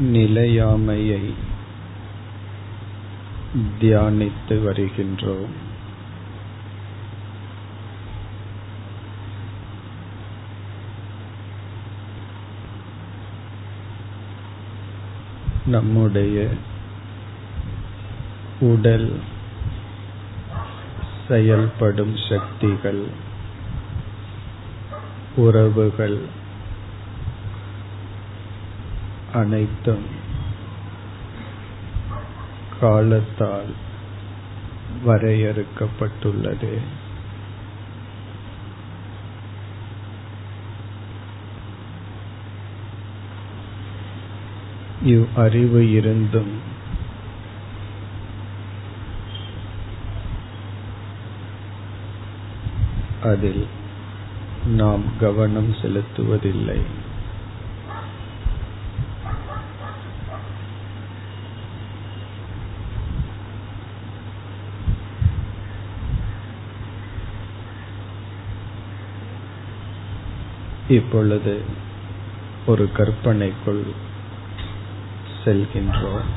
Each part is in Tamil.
நிலையாமையை தியானித்து வருகின்றோம். நம்முடைய உடல் செயல்படும் சக்திகள் உறவுகள் அனைத்தும் காலத்தால் வரையறுக்கப்பட்டுள்ளது. இவ் அறிவு இருந்தும் அதில் நாம் கவனம் செலுத்துவதில்லை. இப்பொழுது ஒரு கற்பனைக்குள் செல்கின்றோம்.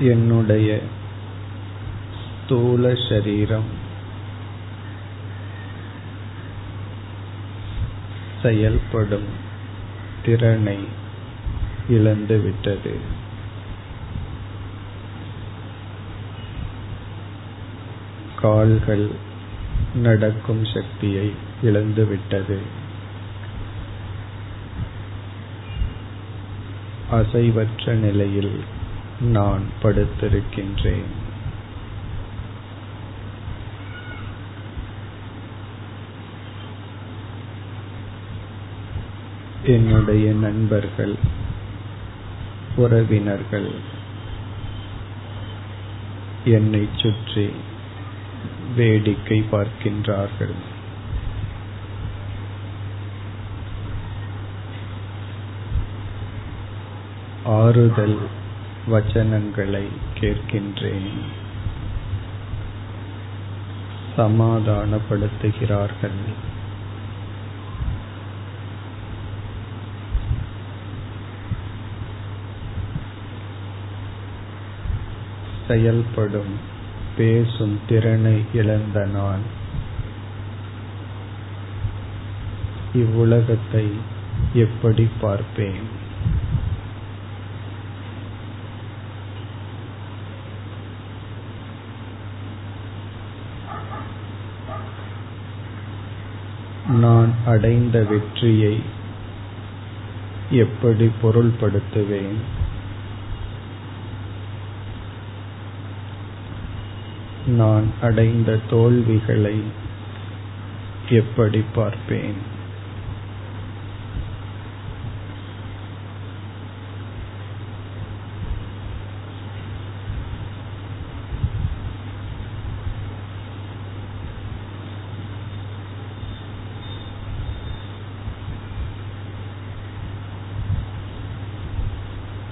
என்னுடைய ஸ்தூல சரீரம் செயல்படும் திறனை இழந்துவிட்டது. கால்கள் நடக்கும் சக்தியை இழந்துவிட்டது அசைவற்ற நிலையில் நான் படுத்திருக்கின்றேன். என்னுடைய நண்பர்கள் உறவினர்கள் என்னை சுற்றி வேடிக்கை பார்க்கின்றார்கள். ஆறுதல் வச்சனங்களை கேட்கின்றேன். சமாதானப்படுத்துகிறார்கள். செயல்படும் பேசும் திறனை இழந்த நான். இவ்வுலகத்தை எப்படி பார்ப்பேன்? நான் அடைந்த வெற்றியை எப்படி பொருள்படுத்துவேன்? நான் அடைந்த தோல்விகளை எப்படி பார்ப்பேன்?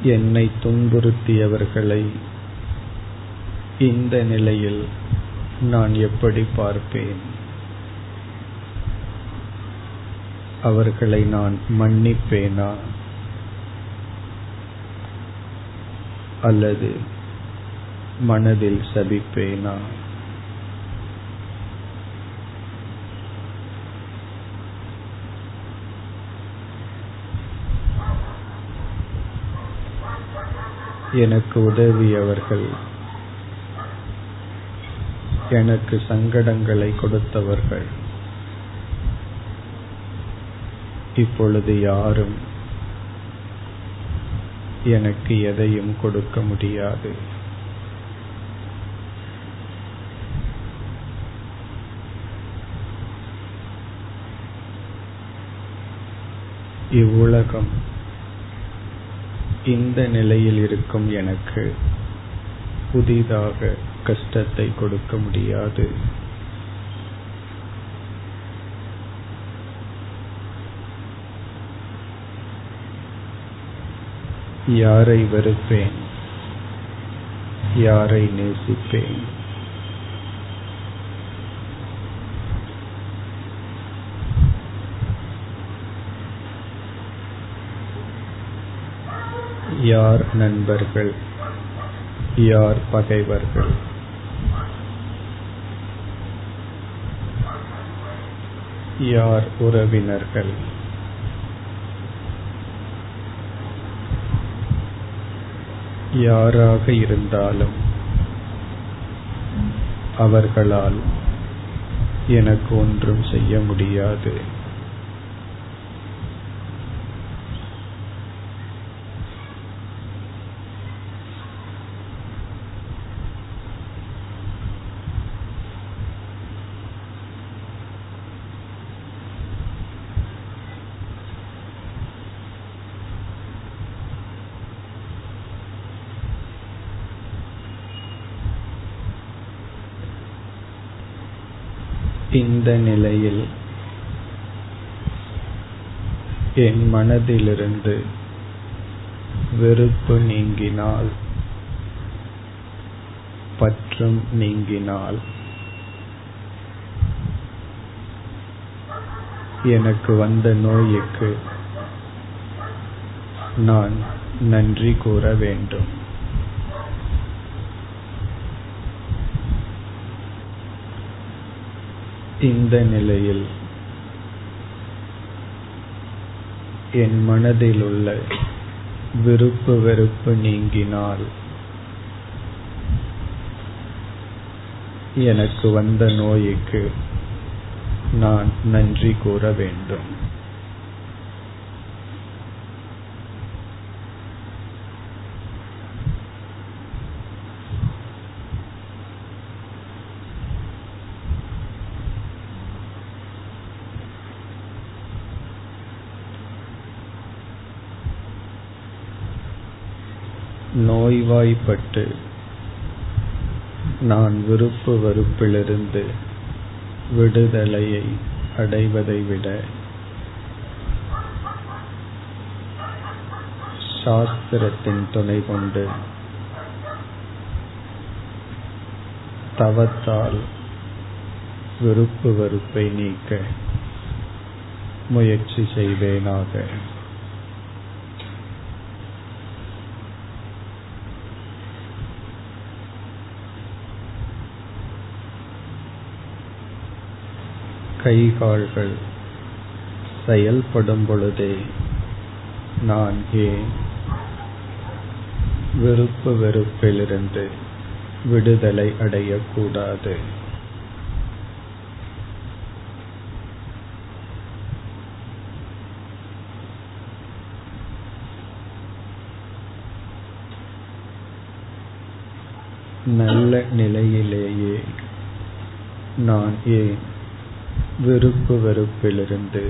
என்னை துன்புறுத்தியவர்களை இந்த நிலையில் நான் எப்படி பார்ப்பேன்? அவர்களை நான் மன்னிப்பேனா? அல்லது மனதில் சபிப்பேனா? எனக்கு உதவியவர்கள் எனக்கு சங்கடங்களை கொடுத்தவர்கள். இப்பொழுது யாரும் எனக்கு எதையும் கொடுக்க முடியாது. இவ்வுலகம் இந்த நிலையில் இருக்கும் எனக்கு புதிதாக கஷ்டத்தை கொடுக்க முடியாது. யாரை வெறுப்பேன்? யாரை நேசிப்பேன்? யார் நண்பர்கள்? யார் பகைவர்கள். யார் உறவினர்கள்? யாராக இருந்தாலும் அவர்களால் எனக்கு ஒன்றும் செய்ய முடியாது. இந்த நிலையில் என் மனதிலிருந்து வெறுப்பு நீங்கினால் பற்றும் நீங்கினால் எனக்கு வந்த நோய்க்கு நான் நன்றி கூற வேண்டும். இந்த நிலையில் என் மனதில் உள்ள விருப்பு வெறுப்பு நீங்கினால் எனக்கு வந்த நோய்க்கு நான் நன்றி கூற வேண்டும். நோய்வாய்ப்பட்டு நான் விருப்பு வெறுப்பிலிருந்து விடுதலையை அடைவதை விட சாஸ்திரத்தின் துணை கொண்டு தவத்தால் விருப்பு வெறுப்பை நீக்க முயற்சி செய்வேனாக. கைகால்கள் செயல்படும் பொழுதே நான் ஏன் விருப்பு வெறுப்பிலிருந்து விடுதலை அடையக்கூடாது? நல்ல நிலையிலேயே நான் ஏன் விருப்பு வெறுப்பிலிருந்து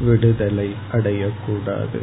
விடுதலை அடையக்கூடாது.